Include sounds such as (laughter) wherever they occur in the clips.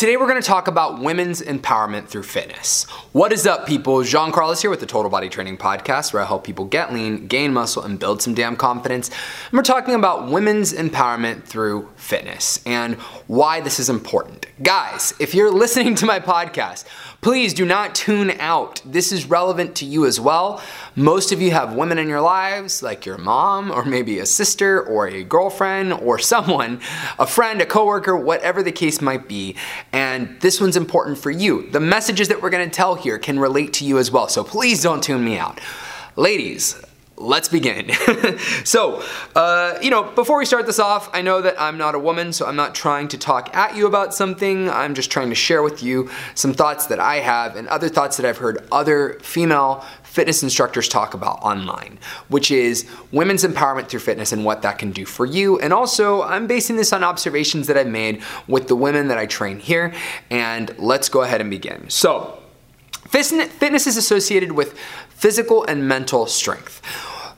Today we're going to talk about women's empowerment through fitness. What is up, people? Jean Carlos here with the Total Body Training Podcast, where I help people get lean, gain muscle, and build some damn confidence. And we're talking about women's empowerment through fitness and why this is important. Guys, if you're (laughs) listening to my podcast, please do not tune out. This is relevant to you as well. Most of you have women in your lives, like your mom, or maybe a sister, or a girlfriend, or (laughs) someone, a friend, a coworker, whatever the case might be. And this one's important for you. The messages that we're gonna tell here can relate to you as well, so please don't tune me out. Ladies, let's begin. (laughs) so, uh, you know, before we start this off, I know that I'm not a woman, so I'm not trying to talk at you about something. I'm just trying to share with you some thoughts that I have and other thoughts that I've heard other female fitness instructors talk about online, which is women's empowerment through fitness and what that can do for you. And also, I'm basing this on observations that I've made with the women that I train here. And let's go ahead and begin. So, fitness is associated with physical and mental strength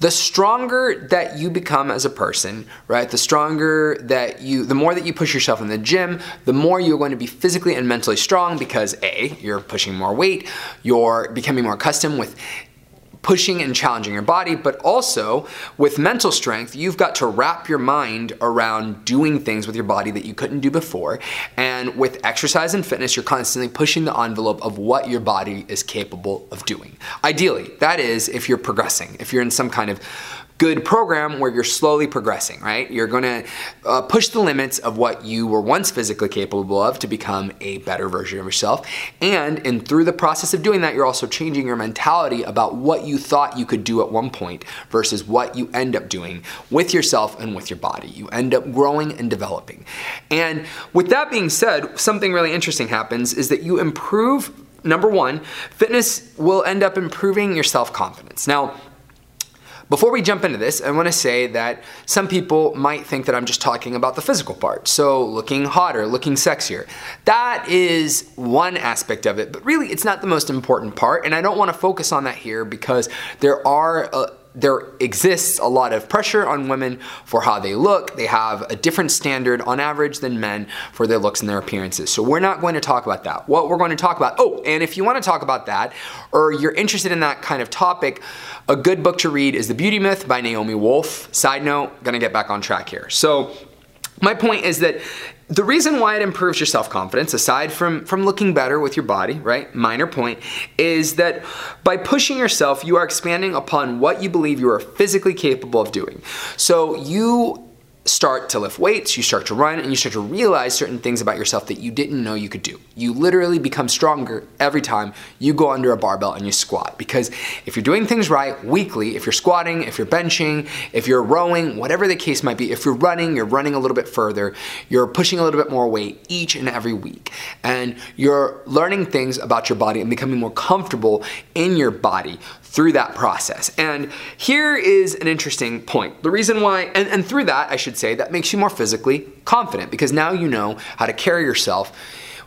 the stronger that you become as a person, right? The stronger that you, the more that you push yourself in the gym, the more you're going to be physically and mentally strong because A, you're pushing more weight, you're becoming more accustomed with pushing and challenging your body, but also with mental strength, you've got to wrap your mind around doing things with your body that you couldn't do before. And with exercise and fitness, you're constantly pushing the envelope of what your body is capable of doing. Ideally, that is if you're progressing, if you're in some kind of good program where you're slowly progressing, right? You're gonna uh, push the limits of what you were once physically capable of to become a better version of yourself. And in through the process of doing that, you're also changing your mentality about what you thought you could do at one point versus what you end up doing with yourself and with your body. You end up growing and developing. And with that being said, something really interesting happens is that you improve number one, fitness will end up improving your self confidence. Now, before we jump into this, I want to say that some people might think that I'm just talking about the physical part. So, looking hotter, looking sexier. That is one aspect of it, but really it's not the most important part. And I don't want to focus on that here because there are. There exists a lot of pressure on women for how they look. They have a different standard on average than men for their looks and their appearances. So we're not going to talk about that. What we're going to talk about, oh, and if you want to talk about that or you're interested in that kind of topic, a good book to read is The Beauty Myth by Naomi Wolf. Side note, gonna get back on track here. So my point is that the reason why it improves your self-confidence aside from from looking better with your body right minor point is that by pushing yourself you are expanding upon what you believe you are physically capable of doing. So you start to lift weights, you start to run, and you start to realize certain things about yourself that you didn't know you could do. You literally become stronger every time you go under a barbell and you squat. Because if you're doing things right weekly, if you're squatting, if you're benching, if you're rowing, whatever the case might be, if you're running, you're running a little bit further, you're pushing a little bit more weight each and every week. And you're learning things about your body and becoming more comfortable in your body through that process. And here is an interesting point. The reason why, and, and through that, I should say, that makes you more physically confident because now you know how to carry yourself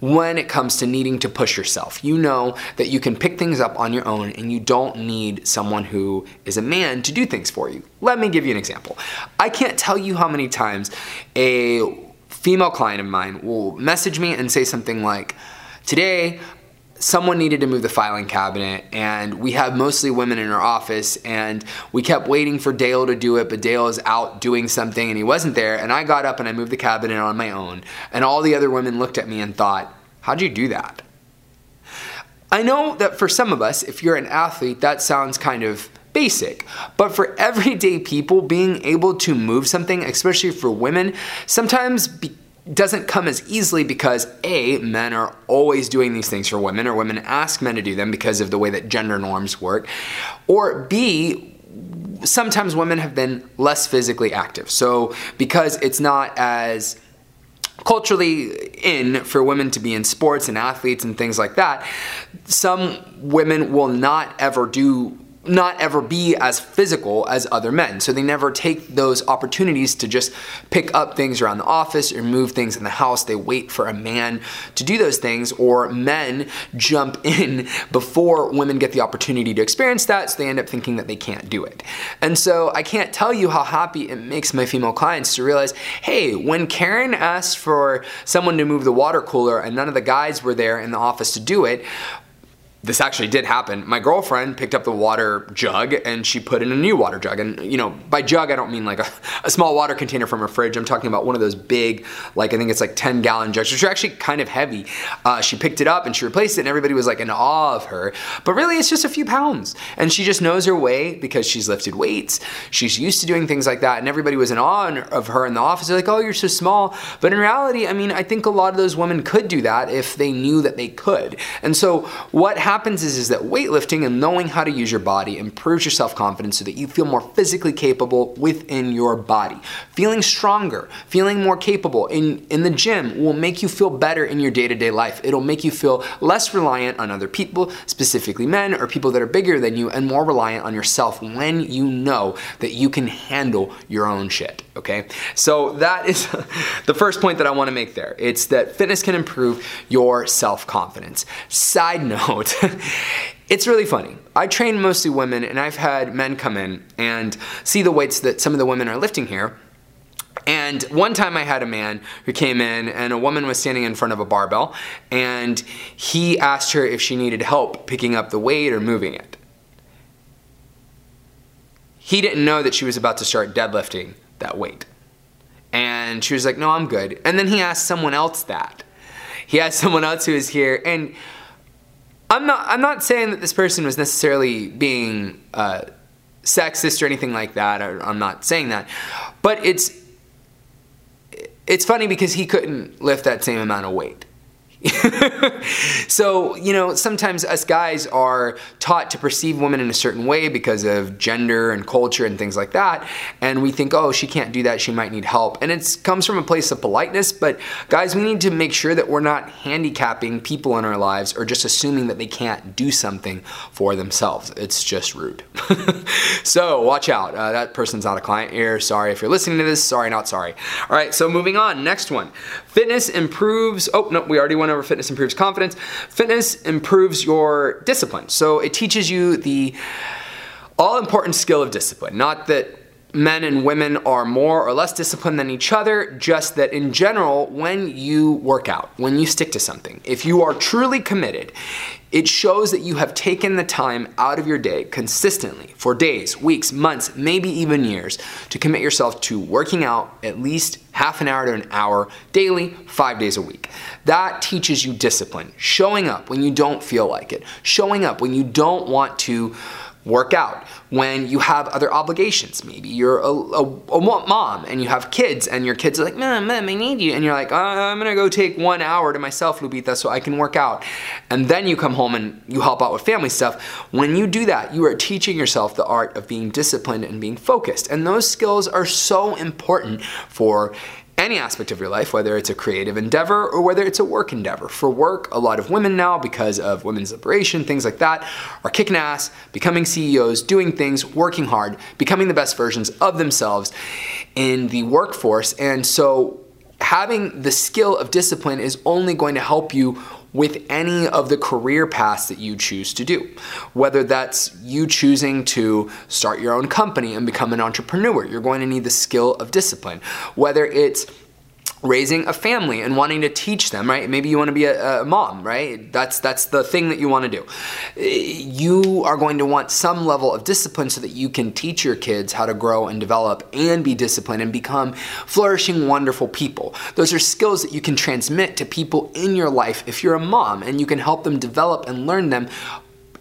when it comes to needing to push yourself. You know that you can pick things up on your own and you don't need someone who is a man to do things for you. Let me give you an example. I can't tell you how many times a female client of mine will message me and say something like, Today, someone needed to move the filing cabinet and we have mostly women in our office and we kept waiting for Dale to do it but Dale is out doing something and he wasn't there and I got up and I moved the cabinet on my own and all the other women looked at me and thought how'd you do that I know that for some of us if you're an athlete that sounds kind of basic. But for everyday people, being able to move something, especially for women, sometimes doesn't come as easily because A, men are always doing these things for women, or women ask men to do them because of the way that gender norms work, or B, sometimes women have been less physically active. So because it's not as culturally in for women to be in sports and athletes and things like that, some women will not ever do not ever be as physical as other men. So they never take those opportunities to just pick up things around the office or move things in the house. They wait for a man to do those things, or men jump (laughs) in before women get the opportunity to experience that, so they end up thinking that they can't do it. And so I can't tell you how happy it makes my female clients to realize hey, when Karen asked for someone to move the water cooler and none of the guys were there in the office to do it, this actually did happen. My girlfriend picked up the water jug and she put in a new water jug. And, you know, by jug, I don't mean like a, a, small water container from a fridge. I'm talking about one of those big, like I think it's like 10 gallon jugs, which are actually kind of heavy. Uh, she picked it up and she replaced it, and everybody was like in awe of her. But really, it's just a few pounds. And she just knows her way because she's lifted weights. She's used to doing things like that. And everybody was in awe of her in the office. They're like, oh, you're so small. But in reality, I mean, I think a lot of those women could do that if they knew that they could. And so what happens is, is that weightlifting and knowing how to use your body improves your self-confidence so that you feel more physically capable within your body. Feeling stronger, feeling more capable in, in the gym will make you feel better in your day-to-day life. It'll make you feel less reliant on other people, specifically men or people that are bigger than you, and more reliant on yourself when you know that you can handle your own shit okay? So that is (laughs) the first point that I wanna make there. It's that fitness can improve your self-confidence. Side (laughs) note, (laughs) it's really funny. I train mostly women and I've had men come in and see the weights that some of the women are lifting here and one time I had a man who came in and a woman was standing in front of a barbell and he asked her if she needed help picking up the weight or moving it. He didn't know that she was about to start deadlifting that weight. And she was like, no, I'm good. And then he asked someone else that. He asked someone else who was here and I'm not, I'm not saying that this person was necessarily being uh, sexist or anything like that. I'm not saying that. But it's, it's funny because he couldn't lift that same amount of weight. (laughs) so, you know, sometimes us guys are taught to perceive women in a certain way because of gender and culture and things like that. And we think, oh, she can't do that, she might need help. And it comes from a place of politeness, but guys, we need to make sure that we're not handicapping people in our lives or just assuming that they can't do something for themselves. It's just rude. (laughs) so, watch out. Uh, that person's not a client here. Sorry if you're listening to this. Sorry, not sorry. All right, so moving on. Next one. Fitness improves. Oh, no, we already went over fitness improves confidence. Fitness improves your discipline. So it teaches you the all important skill of discipline. Not that men and women are more or less disciplined than each other, just that in general, when you work out, when you stick to something, if you are truly committed, it shows that you have taken the time out of your day consistently for days, weeks, months, maybe even years to commit yourself to working out at least half an hour to an hour daily, five days a week. That teaches you discipline, showing up when you don't feel like it, showing up when you don't want to work out when you have other obligations. Maybe you're a, a, a, mom and you have kids and your kids are like, mom, mom, I need you. And you're like, uh, I'm gonna go take one hour to myself, Lubita, so I can work out. And then you come home and you help out with family stuff. When you do that, you are teaching yourself the art of being disciplined and being focused. And those skills are so important for any aspect of your life, whether it's a creative endeavor or whether it's a work endeavor. For work, a lot of women now, because of women's liberation, things like that, are kicking ass, becoming CEOs, doing things, working hard, becoming the best versions of themselves in the workforce. And so having the skill of discipline is only going to help you with any of the career paths that you choose to do. Whether that's you choosing to start your own company and become an entrepreneur, you're going to need the skill of discipline. Whether it's raising a family and wanting to teach them, right? Maybe you want to be a, a, mom, right? That's that's the thing that you want to do. Eh, you are going to want some level of discipline so that you can teach your kids how to grow and develop and be disciplined and become flourishing, wonderful people. Those are skills that you can transmit to people in your life if you're a mom and you can help them develop and learn them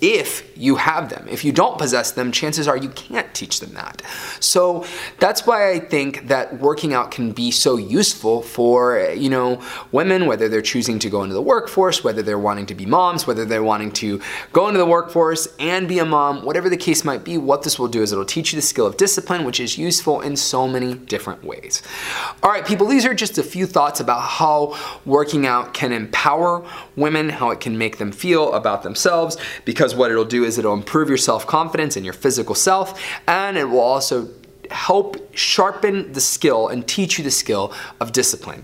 if you have them. If you don't possess them, chances are you can't teach them that. So that's why I think that working out can be so useful for, you know, women, whether they're choosing to go into the workforce, whether they're wanting to be moms, whether they're wanting to go into the workforce and be a mom, whatever the case might be, what this will do is it'll teach you the skill of discipline, which is useful in so many different ways. All right, people, these are just a few thoughts about how working out can empower women, how it can make them feel about themselves, because because what it'll do is it'll improve your self-confidence and your physical self and it will also help sharpen the skill and teach you the skill of discipline.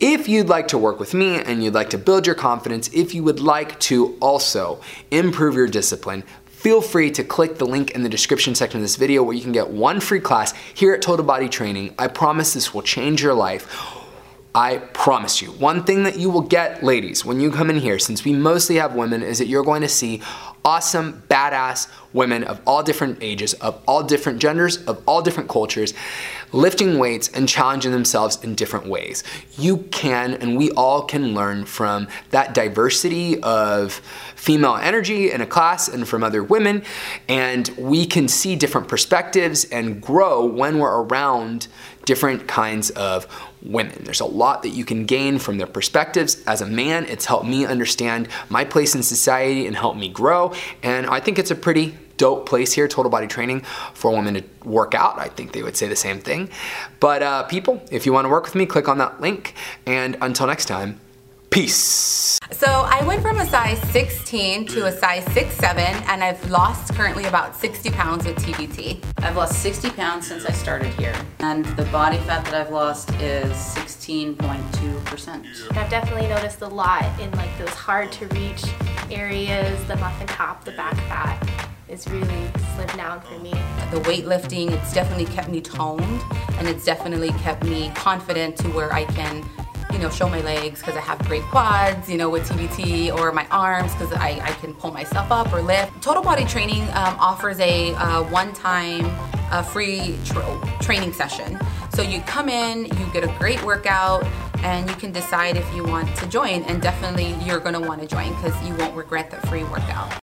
If you'd like to work with me and you'd like to build your confidence, if you would like to also improve your discipline, feel free to click the link in the description section of this video where you can get one free class here at Total Body Training. I promise this will change your life. I promise you. One thing that you will get, ladies, when you come in here, since we mostly have women, is that you're going to see awesome, badass women of all different ages, of all different genders, of all different cultures, lifting weights and challenging themselves in different ways. You can, and we all can learn from that diversity of female energy in a class and from other women, and we can see different perspectives and grow when we're around different kinds of women. There's a lot that you can gain from their perspectives. As a man, it's helped me understand my place in society and help me grow, and I think it's a pretty dope place here, Total Body Training, for women to work out. I think they would say the same thing. But uh, people, if you want to work with me, click on that link. And until next time, peace. So I went from a size 16 to a size 6'7", and I've lost currently about 60 pounds with TBT. I've lost 60 pounds since I started here, and the body fat that I've lost is 16.2%. I've definitely noticed a lot in like those hard to reach areas, the muffin top, the back fat is really slimmed down for me. The weightlifting, it's definitely kept me toned and it's definitely kept me confident to where I can you know, show my legs because I have great quads, you know, with TBT, or my arms because I, I can pull myself up or lift. Total Body Training um, offers a uh, one-time uh, free tra training session. So you come in, you get a great workout, and you can decide if you want to join, and definitely you're gonna wanna join because you won't regret the free workout.